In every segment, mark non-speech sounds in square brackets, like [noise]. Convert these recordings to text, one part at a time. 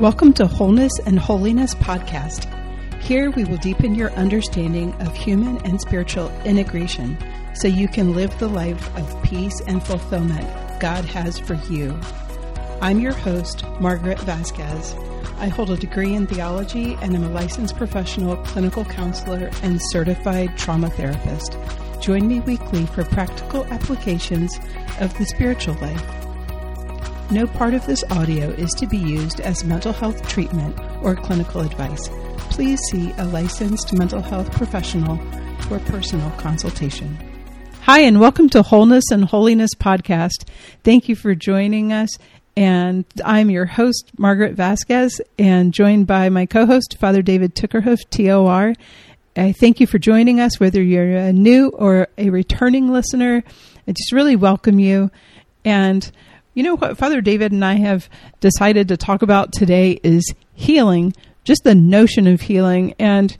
Welcome to Wholeness and Holiness Podcast. Here we will deepen your understanding of human and spiritual integration so you can live the life of peace and fulfillment God has for you. I'm your host, Margaret Vasquez. I hold a degree in theology and am a licensed professional clinical counselor and certified trauma therapist. Join me weekly for practical applications of the spiritual life. No part of this audio is to be used as mental health treatment or clinical advice. Please see a licensed mental health professional for personal consultation. Hi, and welcome to Wholeness and Holiness Podcast. Thank you for joining us. And I'm your host, Margaret Vasquez, and joined by my co host, Father David Tickerhoof, TOR. I thank you for joining us, whether you're a new or a returning listener. I just really welcome you. And you know what Father David and I have decided to talk about today is healing, just the notion of healing. And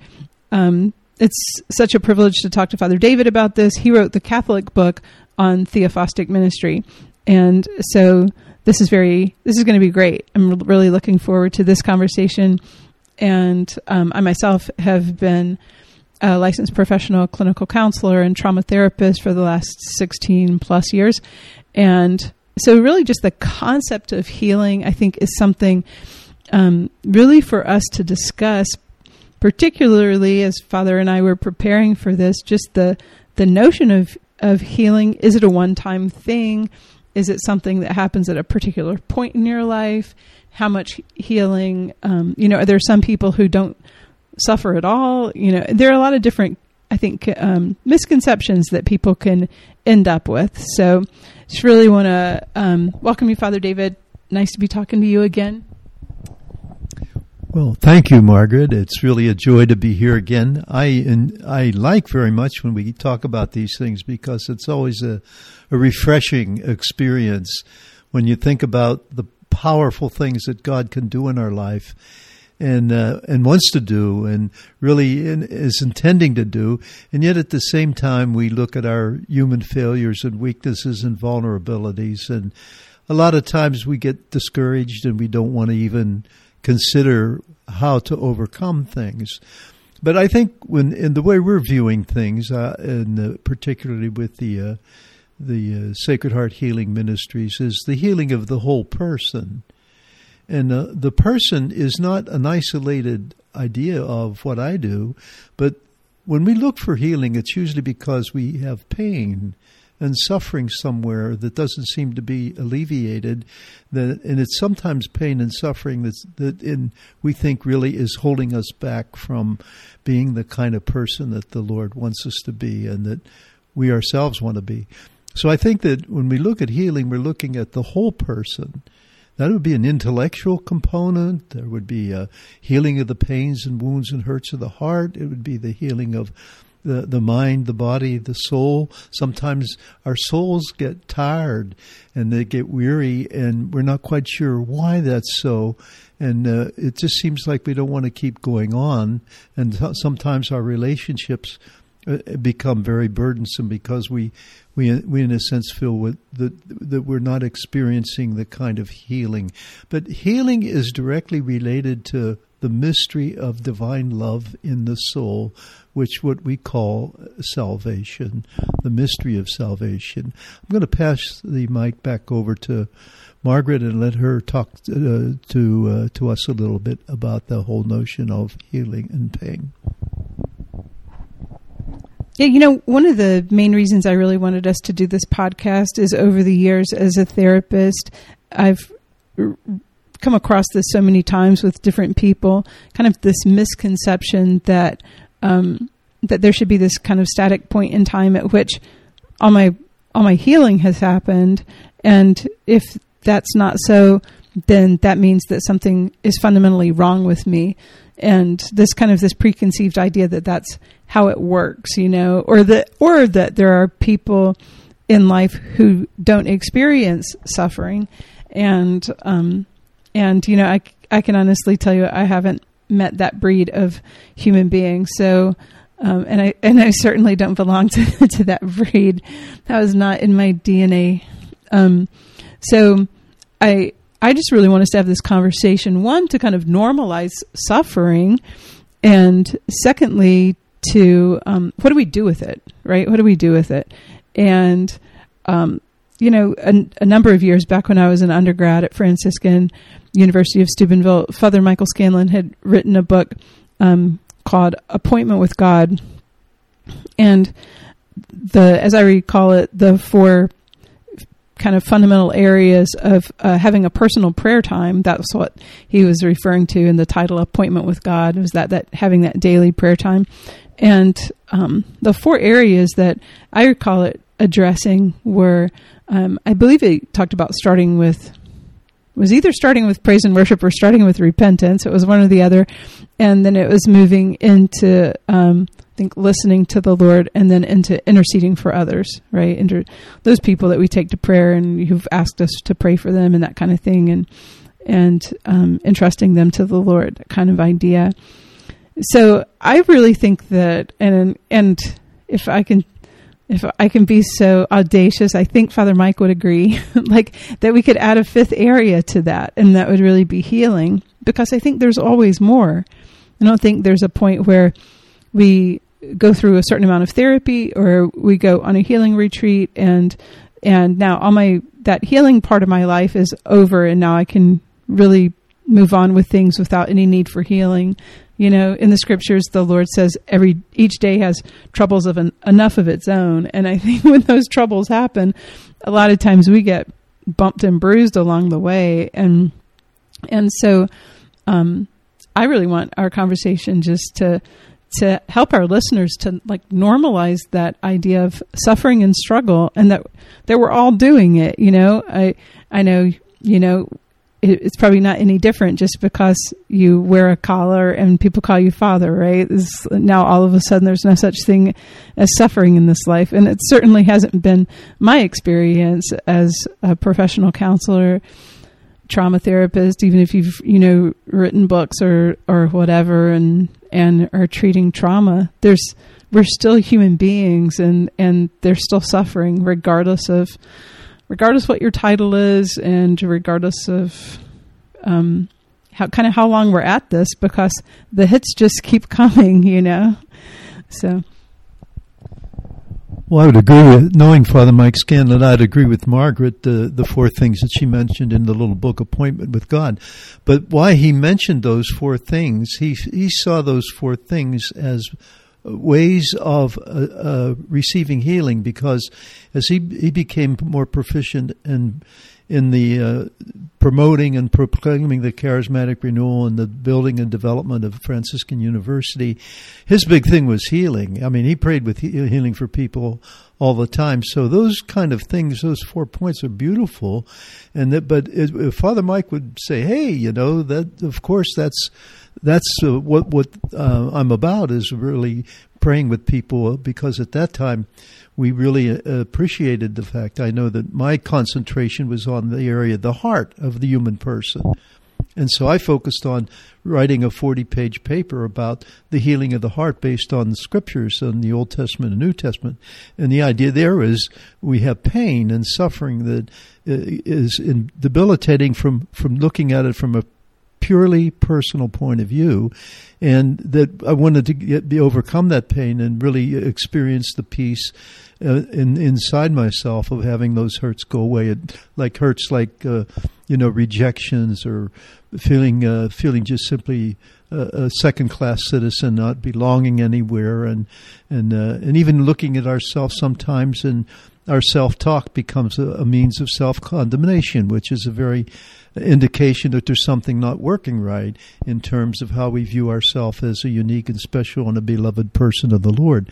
um, it's such a privilege to talk to Father David about this. He wrote the Catholic book on Theophostic ministry. And so this is very, this is going to be great. I'm really looking forward to this conversation. And um, I myself have been a licensed professional clinical counselor and trauma therapist for the last 16 plus years. And so really just the concept of healing i think is something um, really for us to discuss particularly as father and i were preparing for this just the the notion of of healing. Is it a one time thing? Is it something that happens at a particular point in your life? How much healing um, you know are there some people who don't suffer at all? You know there are a lot of different i think um, misconceptions that people can end up with. So just really want to um, welcome you, Father David. Nice to be talking to you again. Well, thank you, Margaret. It's really a joy to be here again. I and I like very much when we talk about these things because it's always a, a refreshing experience when you think about the powerful things that God can do in our life and uh, and wants to do and really in, is intending to do. And yet at the same time we look at our human failures and weaknesses and vulnerabilities. And a lot of times we get discouraged and we don't want to even consider how to overcome things. But I think when in the way we're viewing things uh, and particularly with the uh, the uh, Sacred Heart Healing Ministries is the healing of the whole person and uh, the person is not an isolated idea of what I do, but when we look for healing, it's usually because we have pain and suffering somewhere that doesn't seem to be alleviated. That, and it's sometimes pain and suffering that's, that in, we think really is holding us back from being the kind of person that the Lord wants us to be and that we ourselves want to be. So I think that when we look at healing, we're looking at the whole person that would be an intellectual component. There would be a healing of the pains and wounds and hurts of the heart. It would be the healing of the, the mind, the body, the soul. Sometimes our souls get tired and they get weary, and we're not quite sure why that's so. And uh, it just seems like we don't want to keep going on. And sometimes our relationships uh, become very burdensome because we we we in a sense feel with that that we're not experiencing the kind of healing but healing is directly related to the mystery of divine love in the soul which what we call salvation the mystery of salvation i'm going to pass the mic back over to Margaret and let her talk uh, to uh, to us a little bit about the whole notion of healing and pain. Yeah, you know, one of the main reasons I really wanted us to do this podcast is over the years as a therapist, I've come across this so many times with different people, kind of this misconception that um, that there should be this kind of static point in time at which all my all my healing has happened, and if that's not so, then that means that something is fundamentally wrong with me and this kind of this preconceived idea that that's how it works, you know, or that or that there are people in life who don't experience suffering, and um, and you know, I I can honestly tell you I haven't met that breed of human being, so. Um, and I and I certainly don't belong [laughs] to to that breed. That was not in my DNA. Um, so I I just really want us to have this conversation. One, to kind of normalize suffering, and secondly, to um, what do we do with it, right? What do we do with it? And um, you know, a, a, number of years back when I was an undergrad at Franciscan University of Steubenville, Father Michael Scanlon had written a book um, called "Appointment with God," and the, as I recall it, the four kind of fundamental areas of uh, having a personal prayer time. That's what he was referring to in the title "Appointment with God." Was that that having that daily prayer time, and um, the four areas that I recall it addressing were, um, I believe it talked about starting with was either starting with praise and worship or starting with repentance. It was one or the other, and then it was moving into um, think listening to the Lord, and then into interceding for others, right? Inter- those people that we take to prayer and who've asked us to pray for them and that kind of thing, and and um, entrusting them to the Lord, kind of idea. So I really think that, and and if I can if I can be so audacious, I think Father Mike would agree, [laughs] like that we could add a fifth area to that, and that would really be healing. Because I think there's always more. I don't think there's a point where we go through a certain amount of therapy or we go on a healing retreat and and now all my that healing part of my life is over and now I can really move on with things without any need for healing. You know, in the scriptures, the Lord says every each day has troubles of an, enough of its own, and I think [laughs] when those troubles happen, a lot of times we get bumped and bruised along the way, and and so um, I really want our conversation just to to help our listeners to like normalize that idea of suffering and struggle, and that that we're all doing it. You know, I I know you know it's probably not any different just because you wear a collar and people call you father, right? Now all of a sudden there's no such thing as suffering in this life. And it certainly hasn't been my experience as a professional counselor, trauma therapist, even if you've, you know, written books or, or whatever and, and are treating trauma. There's, we're still human beings and, and they're still suffering regardless of, regardless what your title is and regardless of um, how kind of how long we're at this because the hits just keep [laughs] coming, you know. So well, I would agree with knowing Father Mike Scanlon. I'd agree with Margaret the the four things that she mentioned in the little book "Appointment with God." But why he mentioned those four things, he he saw those four things as ways of uh, uh, receiving healing because as he he became more proficient in in the uh, promoting and proclaiming the charismatic renewal and the building and development of Franciscan University, his big thing was healing. I mean, he prayed with healing for people all the time. So those kind of things, those four points are beautiful. And that, but it, Father Mike would say, "Hey, you know that of course that's." that's uh, what what uh, I'm about is really praying with people because at that time we really uh, appreciated the fact. I know that my concentration was on the area, the heart of the human person. And so I focused on writing a 40 page paper about the healing of the heart based on the scriptures in the Old Testament and New Testament. And the idea there is we have pain and suffering that uh, debilitating from, from looking at it from a purely personal point of view, and that I wanted to get, be overcome that pain and really experience the peace uh, in, inside myself of having those hurts go away. It, like hurts like uh, you know rejections or feeling uh, feeling just simply a, a second class citizen, not belonging anywhere, and and uh, and even looking at ourselves sometimes and our self talk becomes a, a means of self condemnation, which is a very indication that there's something not working right in terms of how we view ourselves as a unique and special and a beloved person of the Lord.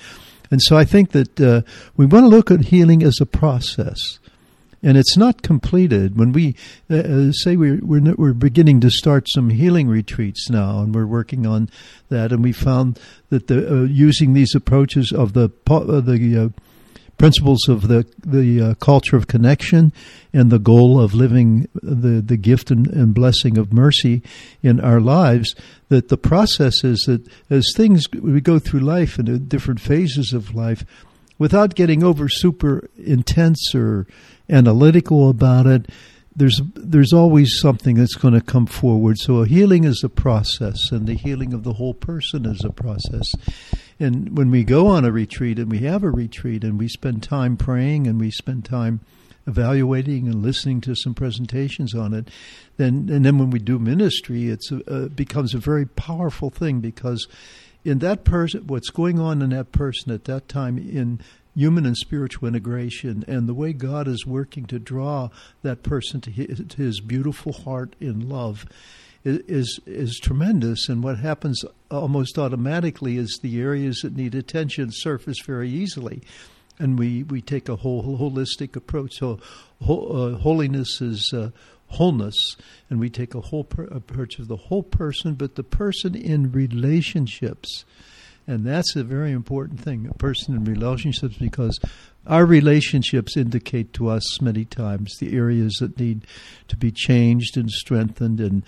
And so I think that uh, we want to look at healing as a process. And it's not completed. When we uh, uh say we're, we're, we're beginning to start some healing retreats now, and we're working on that, and we found that the, uh, using these approaches of the uh, the uh, principles of the the uh, culture of connection and the goal of living the the gift and, and, blessing of mercy in our lives that the process is that as things we go through life and different phases of life without getting over super intense or analytical about it there's there's always something that's going to come forward. So a healing is a process, and the healing of the whole person is a process. And when we go on a retreat, and we have a retreat, and we spend time praying, and we spend time evaluating and listening to some presentations on it, then and then when we do ministry, it uh, becomes a very powerful thing because in that person, what's going on in that person at that time in human and spiritual integration and the way God is working to draw that person to his, to his beautiful heart in love is is tremendous. And what happens almost automatically is the areas that need attention surface very easily. And we, we take a whole holistic approach. So uh, holiness is uh, wholeness and we take a whole per- approach of the whole person but the person in relationships. And that's a very important thing, a person in relationships, because our relationships indicate to us many times the areas that need to be changed and strengthened and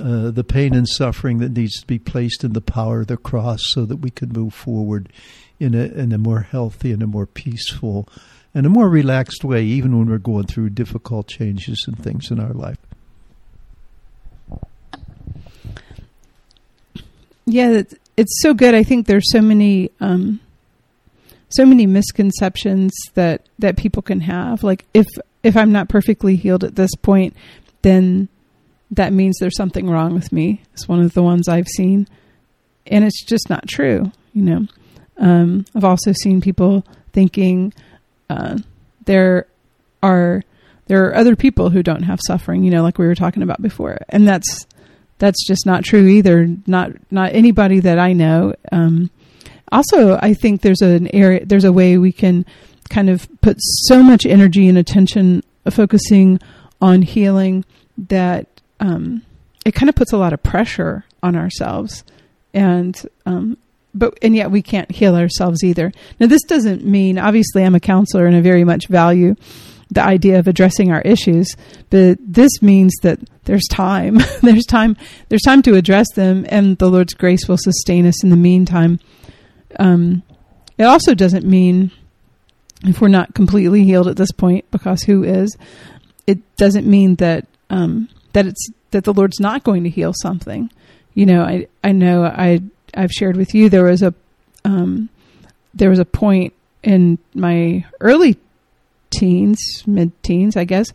uh, the pain and suffering that needs to be placed in the power of the cross so that we can move forward in a, in a more healthy and a more peaceful and a more relaxed way, even when we're going through difficult changes and things in our life. Yeah, it's so good. I think there's so many um, so many misconceptions that that people can have. Like if if I'm not perfectly healed at this point, then that means there's something wrong with me. It's one of the ones I've seen, and it's just not true. You know, um, I've also seen people thinking uh, there are there are other people who don't have suffering. You know, like we were talking about before, and that's that's just not true either. Not not anybody that I know. Um, also, I think there's an area, there's a way we can kind of put so much energy and attention focusing on healing that um, it kind of puts a lot of pressure on ourselves, and um, but and yet we can't heal ourselves either. Now, this doesn't mean obviously I'm a counselor and I very much value the idea of addressing our issues, but this means that there's time. [laughs] there's time. There's time to address them, and the Lord's grace will sustain us in the meantime. Um, it also doesn't mean if we're not completely healed at this point, because who is? It doesn't mean that um, that it's that the Lord's not going to heal something. You know, I I know I I've shared with you there was a um, there was a point in my early teens, mid teens, I guess,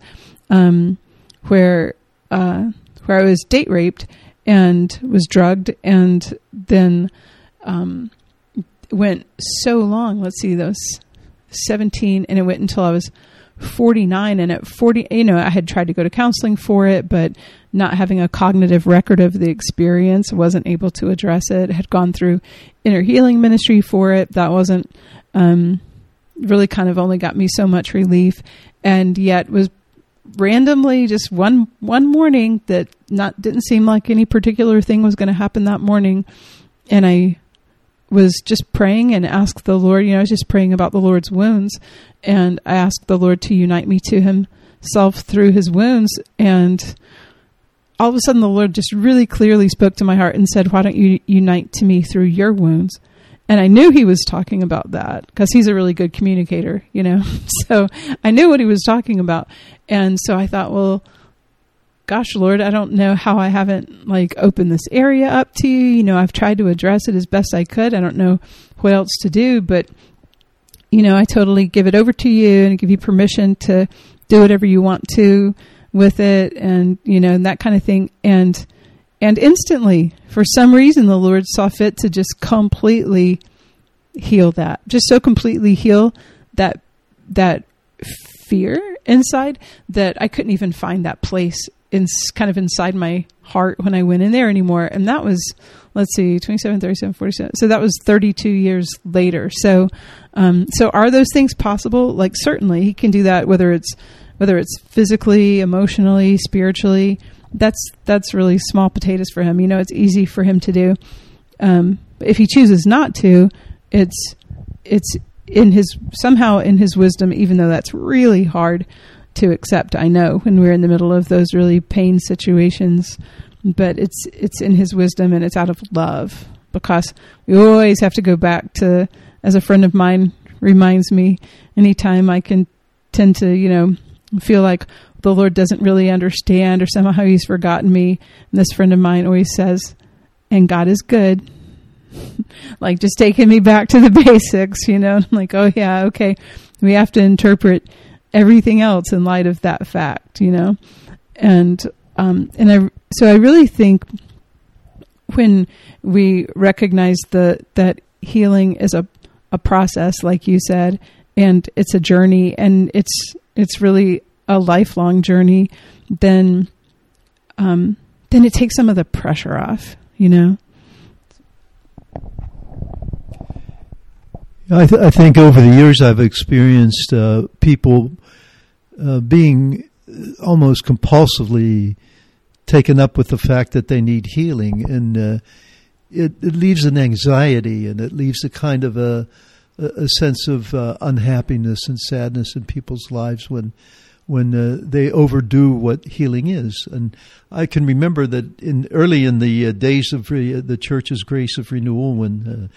um, where uh, where I was date raped and was drugged, and then um, went so long. Let's see, those seventeen, and it went until I was 49 and at 40 you know i had tried to go to counseling for it but not having a cognitive record of the experience wasn't able to address it had gone through inner healing ministry for it. That wasn't um, really kind of only got me so much relief. And yet was randomly just one one morning that not didn't seem like any particular thing was going to happen that morning. And I was just praying and asked the Lord, you know, I was just praying about the Lord's wounds. And I asked the Lord to unite me to himself through his wounds. And all of a sudden the Lord just really clearly spoke to my heart and said, "Why don't you unite to me through your wounds?" and I knew he was talking about that because he's a really good communicator, you know. [laughs] so I knew what he was talking about, and so I thought, well, gosh, Lord, I don't know how I haven't like opened this area up to you. You know, I've tried to address it as best I could. I don't know what else to do, but you know, I totally give it over to you and give you permission to do whatever you want to with it, and you know, and that kind of thing, and and instantly, for some reason, the Lord saw fit to just completely heal that, just so completely heal that that fear inside that I couldn't even find that place in kind of inside my heart when I went in there anymore. And that was, let's see, 27, 37, 47. So that was 32 years later. So, um, so are those things possible? Like certainly he can do that, whether it's, whether it's physically, emotionally, spiritually, that's that's really small potatoes for him. You know, it's easy for him to do. Um, if he chooses not to, it's it's in his somehow in his wisdom, even though that's really hard to accept. I know when we're in the middle of those really pain situations, but it's it's in his wisdom and it's out of love because we always have to go back to. As a friend of mine reminds me, anytime I can tend to you know feel like the Lord doesn't really understand or somehow He's forgotten me. And this friend of mine always says, "And God is good." [laughs] like just taking me back to the [laughs] basics, you know. I'm like, oh yeah, okay. We have to interpret everything else in light of that fact, you know. And um, and I so I really think when we recognize the that healing is a a process, like you said, and it's a journey, and it's it's really a lifelong journey, then um, then it takes some of the pressure off, you know. I, th- I think over the years I've experienced uh, people uh, being almost compulsively taken up with the fact that they need healing, and uh, it, it, leaves an anxiety and it leaves a kind of a, a sense of uh, unhappiness and sadness in people's lives when when uh, they overdo what healing is. And I can remember that in early in the uh, days of re- the church's grace of renewal, when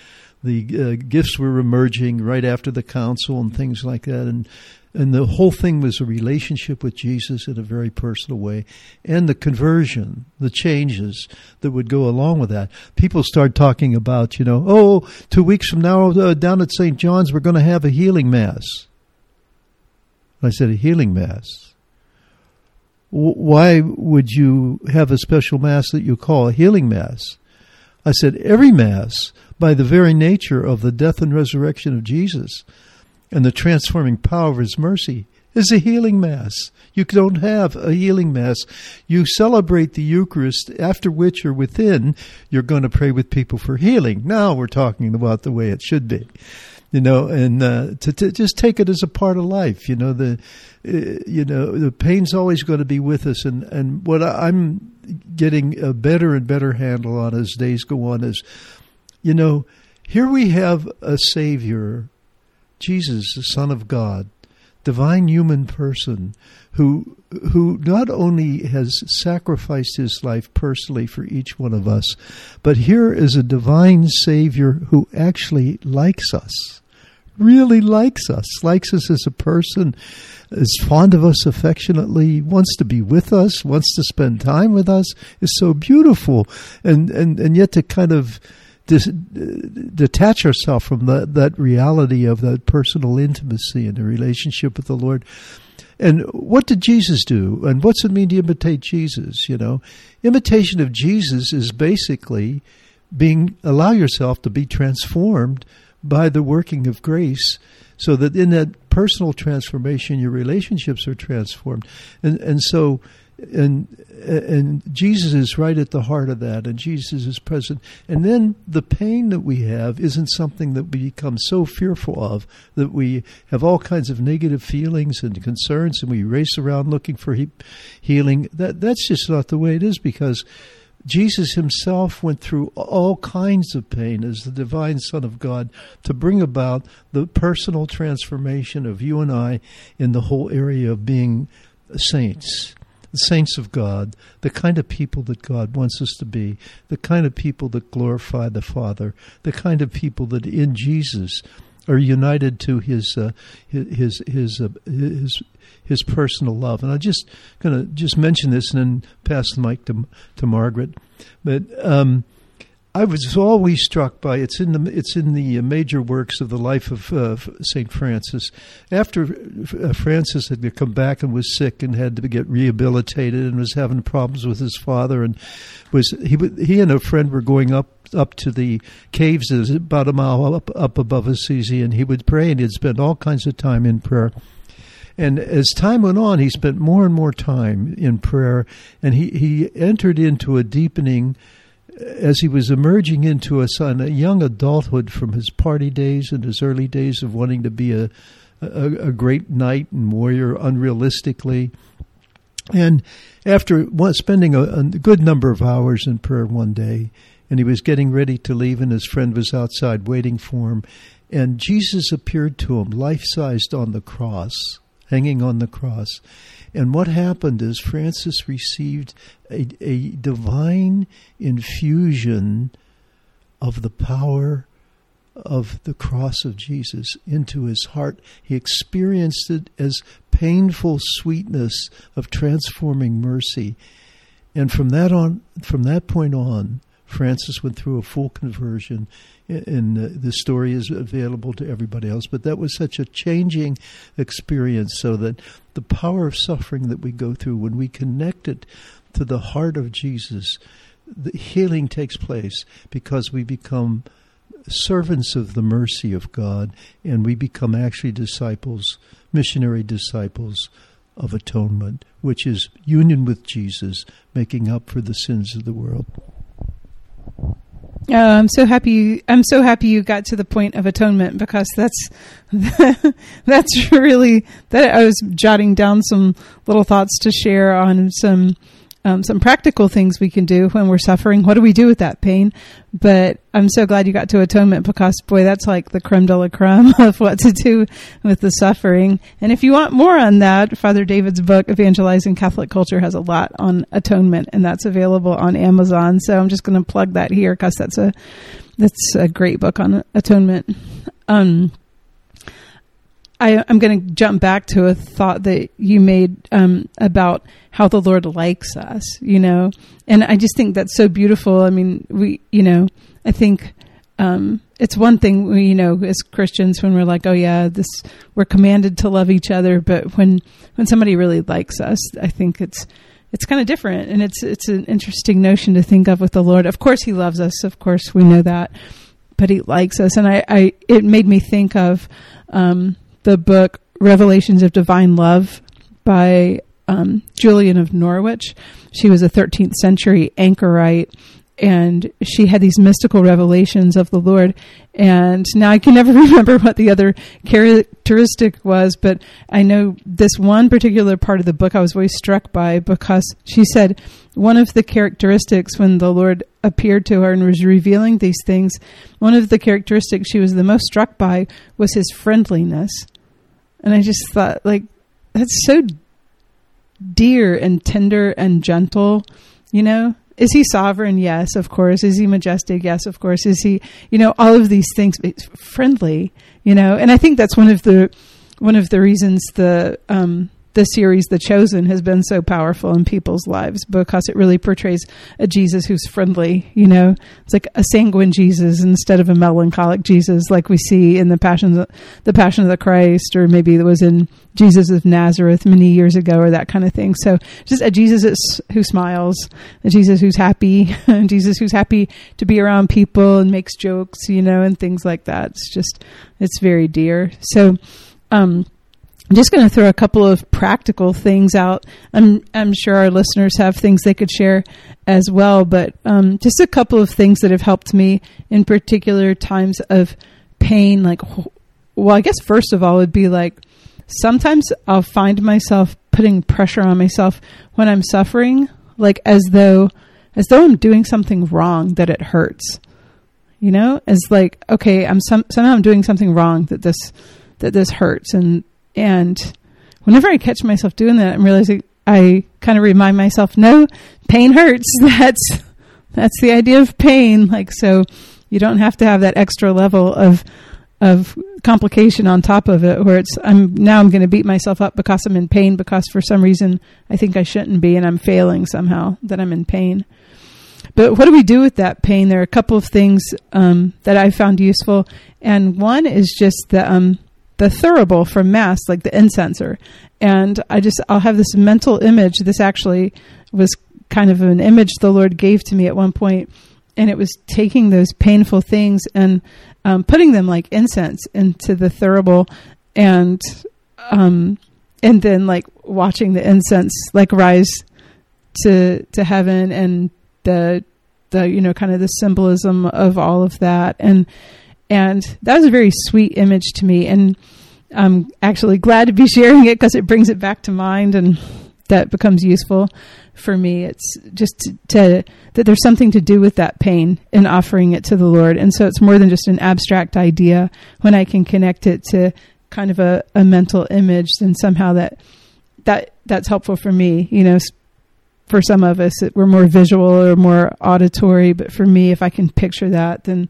the uh, gifts were emerging right after the council and things like that. And and the whole thing was a relationship with Jesus in a very personal way, and the conversion, the changes that would go along with that. People start talking about, you know, oh, two weeks from now uh, down at St. John's we're going to have a healing mass. I said a healing mass. Why would you have a special mass that you call a healing mass? I said every mass by the very nature of the death and resurrection of Jesus and the transforming power of his mercy is a healing mass. You don't have a healing mass. You celebrate the Eucharist, after which or within, you're going to pray with people for healing. Now we're talking about the way it should be. You know, and uh, to, to just take it as a part of life. You know, the uh, you know the pain's always going to be with us, and and what I'm getting a better and better handle on as days go on is you know, here we have a Savior, Jesus, the Son of God, divine human person, who who not only has sacrificed his life personally for each one of us, but here is a divine Savior who actually likes us, really likes us, likes us as a person, is fond of us affectionately, wants to be with us, wants to spend time with us, is so beautiful, and and and yet to kind of dis, uh, detach ourselves from that, that reality of that personal intimacy and the relationship with the Lord. And what did Jesus do? And what's it mean to imitate Jesus? You know, imitation of Jesus is basically being allow yourself to be transformed by the working of grace so that in that personal transformation your relationships are transformed and and so and and Jesus is right at the heart of that, and Jesus is present. And then the pain that we have isn't something that we become so fearful of that we have all kinds of negative feelings and concerns, and we race around looking for he- healing. That that's just not the way it is because. Jesus himself went through all kinds of pain as the divine Son of God to bring about the personal transformation of you and I in the whole area of being saints the saints of God, the kind of people that God wants us to be, the kind of people that glorify the Father, the kind of people that in Jesus are united to His uh, His His uh, His His personal love. And I'm just going to just mention this and then pass the mic to to Margaret, but. Um, I was always struck by it's in the it's in the major works of the life of uh, Saint Francis. After uh, Francis had come back and was sick and had to get rehabilitated and was having problems with his father and was he he and a friend were going up up to the caves about a mile up up above Assisi and he would pray and he'd spend all kinds of time in prayer. And as time went on, he spent more and more time in prayer, and he, he entered into a deepening as he was emerging into a, son, a young adulthood from his party days and his early days of wanting to be a, a, a great knight and warrior unrealistically. And after spending a, a, good number of hours in prayer one day, and he was getting ready to leave, and his friend was outside waiting for him, and Jesus appeared to him, life sized on the cross, hanging on the cross. And what happened is Francis received a, a divine infusion of the power of the cross of Jesus into his heart. He experienced it as painful sweetness of transforming mercy. And from that on, from that point on, Francis went through a full conversion, and uh, the story is available to everybody else. But that was such a changing experience, so that the power of suffering that we go through, when we connect it to the heart of Jesus, the healing takes place because we become servants of the mercy of God, and we become actually disciples, missionary disciples of atonement, which is union with Jesus, making up for the sins of the world. Uh, I'm so happy. I'm so happy you got to the point of atonement because that's [laughs] that's really that. I was jotting down some little thoughts to share on some um, some practical things we can do when we're suffering. What do we do with that pain? But I'm so glad you got to atonement because, boy, that's like the creme de la creme [laughs] of what to do with the suffering. And if you want more on that, Father David's book, Evangelizing Catholic Culture, has a lot on atonement, and that's available on Amazon. So I'm just going to plug that here because that's a that's a great book on atonement. Um, I, am going to jump back to a thought that you made um, about how the Lord likes us, you know, and I just think that's so beautiful. I mean, we, you know, I think um, it's one thing, we, you know, as Christians when we're like, oh yeah, this we're commanded to love each other, but when when somebody really likes us, I think it's it's kind of different, and it's it's an interesting notion to think of with the Lord. Of course, He loves us. Of course, we know that, but He likes us, and I, I it made me think of. Um, the book Revelations of Divine Love by um, Julian of Norwich. She was a 13th century anchorite and she had these mystical revelations of the Lord. And now I can never [laughs] remember what the other characteristic was, but I know this one particular part of the book I was very struck by because she said one of the characteristics when the Lord appeared to her and was revealing these things, one of the characteristics she was the most struck by was his friendliness. And I just thought, like, that's so dear and tender and gentle, you know? Is he sovereign? Yes, of course. Is he majestic? Yes, of course. Is he, you know, all of these things friendly, you know? And I think that's one of the one of the reasons the um the series The Chosen has been so powerful in people's lives because it really portrays a Jesus who's friendly, you know. It's like a sanguine Jesus instead of a melancholic Jesus like we see in the Passion of the, Passion of the Christ or maybe it was in Jesus of Nazareth many years ago or that kind of thing. So just a Jesus who smiles, a Jesus who's happy, [laughs] a Jesus who's happy to be around people and makes jokes, you know, and things like that. It's just it's very dear. So um I'm just going to throw a couple of practical things out. I'm I'm sure our listeners have things they could share as well, but um, just a couple of things that have helped me in particular times of pain. Like, well, I guess first of all would be like sometimes I'll find myself putting pressure on myself when I'm suffering, like as though as though I'm doing something wrong that it hurts. You know, as like okay, I'm some somehow I'm doing something wrong that this that this hurts and and whenever I catch myself doing that, I'm realizing I kind of remind myself, no, pain hurts. [laughs] That's that's the idea of pain. Like so, you don't have to have that extra level of of complication on top of it where it's I'm now I'm going to beat myself up because I'm in pain because for some reason I think I shouldn't be and I'm failing somehow that I'm in pain. But what do we do with that pain? There are a couple of things um, that I found useful, and one is just the um, the thurible from mass, like the incenser. And I just, I'll have this mental image. This actually was kind of an image the Lord gave to me at one point, and it was taking those painful things and um, putting them like incense into the thurible, and um, and then like watching the incense like rise to to heaven and the the you know kind of the symbolism of all of that and and that was a very sweet image to me. And I'm actually glad to be sharing it because it brings it back to mind and that becomes useful for me. It's just to, to, that there's something to do with that pain in offering it to the Lord. And so it's more than just an abstract idea when I can connect it to kind of a, a mental image, then somehow that that that's helpful for me. You know, for some of us, it, we're more visual or more auditory, but for me, if I can picture that, then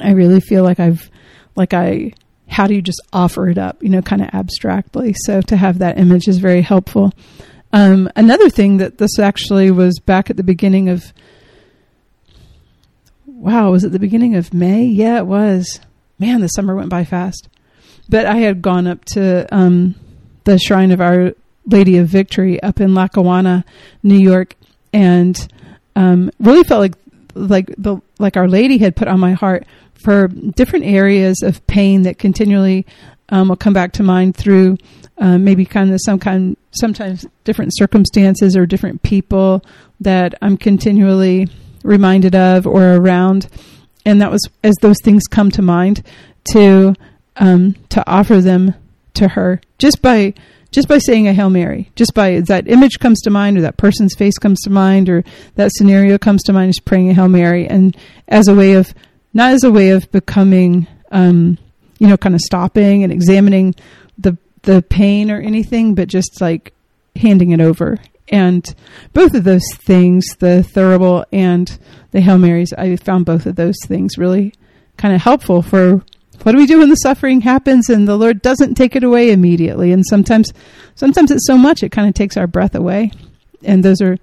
I really feel like I've, like I, how do you just offer it up, you know, kind of abstractly. So to have that image is very helpful. Um, another thing that this actually was back at the beginning of, wow, was it the beginning of May? Yeah, it was. Man, the summer went by fast. But I had gone up to um, the Shrine of Our Lady of Victory up in Lackawanna, New York, and um, really felt like like the like Our Lady had put on my heart for different areas of pain that continually um, will come back to mind through uh, maybe kind of some kind sometimes different circumstances or different people that I'm continually reminded of or around, and that was as those things come to mind to um, to offer them to her just by just by saying a Hail Mary, just by that image comes to mind, or that person's face comes to mind, or that scenario comes to mind, is praying a Hail Mary, and as a way of not as a way of becoming, um, you know, kind of stopping and examining the the pain or anything, but just like handing it over. And both of those things, the thurible and the Hail Marys, I found both of those things really kind of helpful for what do we do when the suffering happens and the Lord doesn't take it away immediately? And sometimes, sometimes it's so much it kind of takes our breath away. And those are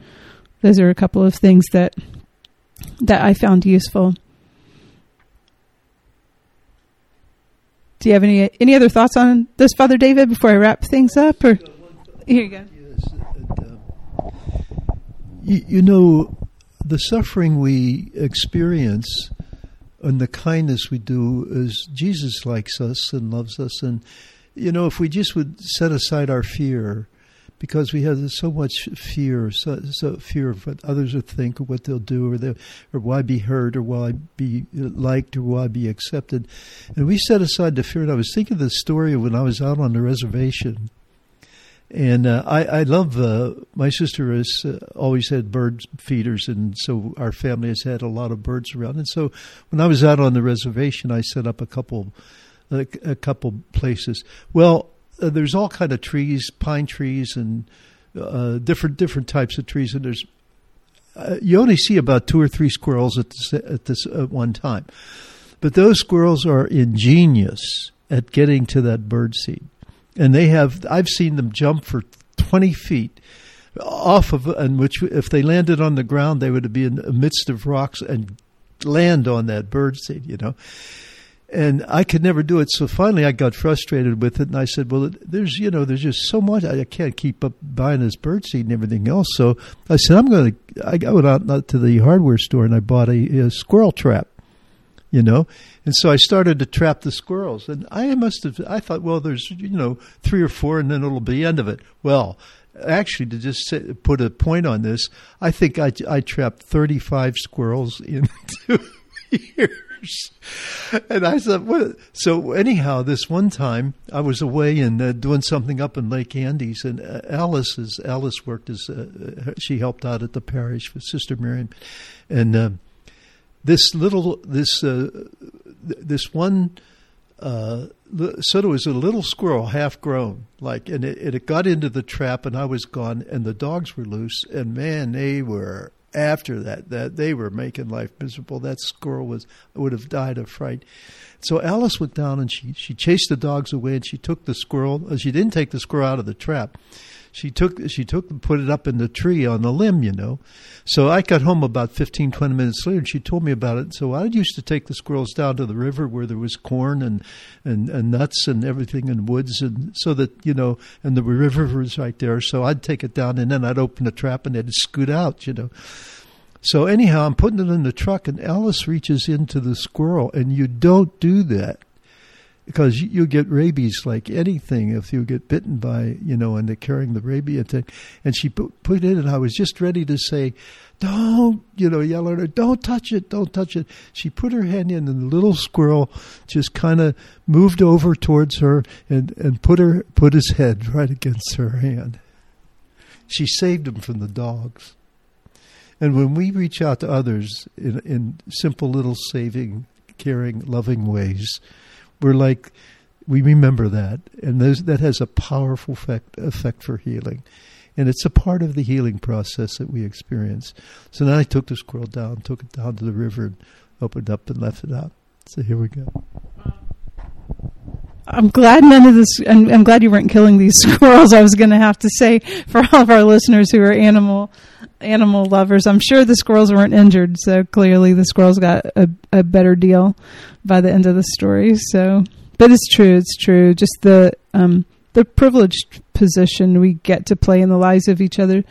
those are a couple of things that that I found useful. Do you have any any other thoughts on this, Father David, before I wrap things up? Or here you go. Yes, and, you, you know, the suffering we experience and the kindness we do is Jesus likes us and loves us. And, you know, if we just would set aside our fear, because we have so much fear, so, so fear of what others will think or what they'll do, or or why be heard, or why be liked, or why be accepted, and we set aside the fear. And I was thinking of the story of when I was out on the reservation, and uh, I, I love uh, my sister has uh, always had bird feeders, and so our family has had a lot of birds around. And so when I was out on the reservation, I set up a couple a, a couple places. Well, uh, there's all kind of trees, pine trees, and uh, different different types of trees. And there's uh, you only see about two or three squirrels at this, at this at one time, but those squirrels are ingenious at getting to that bird seed and they have I've seen them jump for 20 feet off of and which if they landed on the ground they would be in the midst of rocks and land on that bird seed you know. And I could never do it. So finally I got frustrated with it and I said well there's you know there's just so much I can't keep up buying this bird seed and everything else. So I said I'm going to I went out uh, to the hardware store and I bought a, a squirrel trap you know. And so I started to trap the squirrels, and I must have. I thought, well, there's you know three or four, and then it'll be the end of it. Well, actually, to just put a point on this, I think I, I trapped 35 squirrels [laughs] in two years. And I said, well, so anyhow, this one time I was away and uh, doing something up in Lake Andes, and uh, Alice is Alice worked as uh, she helped out at the parish with Sister Miriam, and uh, this little this uh, this one uh, so it was a little squirrel, half grown, like, and it, it got into the trap, and I was gone, and the dogs were loose, and man, they were after that. That they were making life miserable. That squirrel was would have died of fright. So Alice went down and she she chased the dogs away, and she took the squirrel. Uh, she didn't take the squirrel out of the trap she took she took put it up in the tree on the limb, you know. So I got home about 15, 20 minutes later, and she told me about it. So I used to take the squirrels down to the river where there was corn and and, and nuts and everything and woods, and so that you know, and the river was right there. So I'd take it down, and then I'd open the trap, and they'd scoot out, you know. So anyhow, I'm putting it in the truck, and Alice reaches into the squirrel, and you don't do that because you get rabies like anything if you get bitten by you know and they're carrying the rabies thing. And she put, it in and i was just ready to say don't you know yell at her don't touch it don't touch it. She put her hand in and the little squirrel just kind of moved over towards her and and put her put his head right against her hand. She saved him from the dogs. And when we reach out to others in, in simple little saving caring loving ways we're like we remember that, and those, that has a powerful effect, effect for healing. And it's a part of the healing process that we experience. So then I took the squirrel down, took it down to the river, and opened up and left it out. So here we go. I'm glad none of this. I'm, I'm glad you weren't killing these [laughs] squirrels. I was going to have to say for all of our listeners who are animal animal lovers, I'm sure the squirrels weren't injured. So clearly, the squirrels got a, a better deal by the end of the story. So, but it's true. It's true. Just the um, the privileged position we get to play in the lives of each other.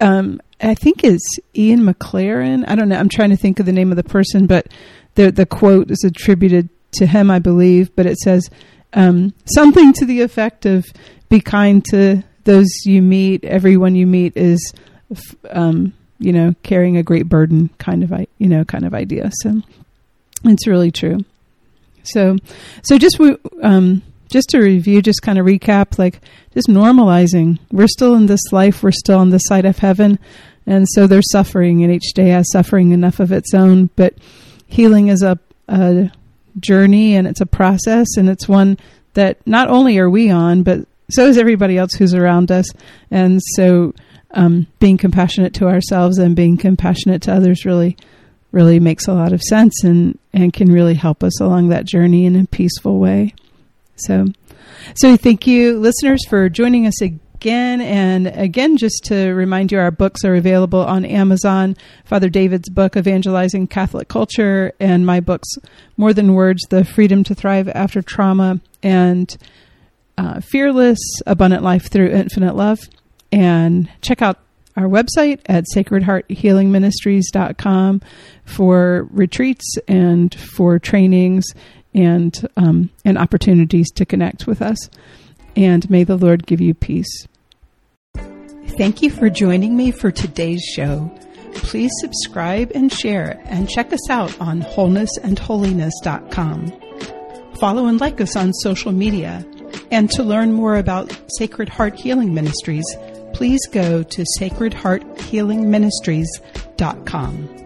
Um, I think it's Ian Maclaren. I don't know. I'm trying to think of the name of the person, but the the quote is attributed to him, I believe. But it says um, something to the effect of "Be kind to those you meet. Everyone you meet is, um, you know, carrying a great burden." Kind of, you know, kind of idea. So it's really true. So, so just we, um, just to review, just kind of recap, like just normalizing. We're still in this life. We're still on this side of heaven. And so there's suffering, and each day has suffering enough of its own. But healing is a, a journey and it's a process, and it's one that not only are we on, but so is everybody else who's around us. And so um, being compassionate to ourselves and being compassionate to others really, really makes a lot of sense and, and can really help us along that journey in a peaceful way. So, so thank you, listeners, for joining us again. And again, just to remind you, our books are available on Amazon. Father David's book, Evangelizing Catholic Culture, and my books, More Than Words: The Freedom to Thrive After Trauma, and uh, Fearless: Abundant Life Through Infinite Love. And check out our website at sacredhearthealingministries.com for retreats and for trainings and um, and opportunities to connect with us. And may the Lord give you peace. Thank you for joining me for today's show. Please subscribe and share, and check us out on wholenessandholiness.com. Follow and like us on social media. And to learn more about Sacred Heart Healing Ministries, please go to sacredhearthealingministries.com.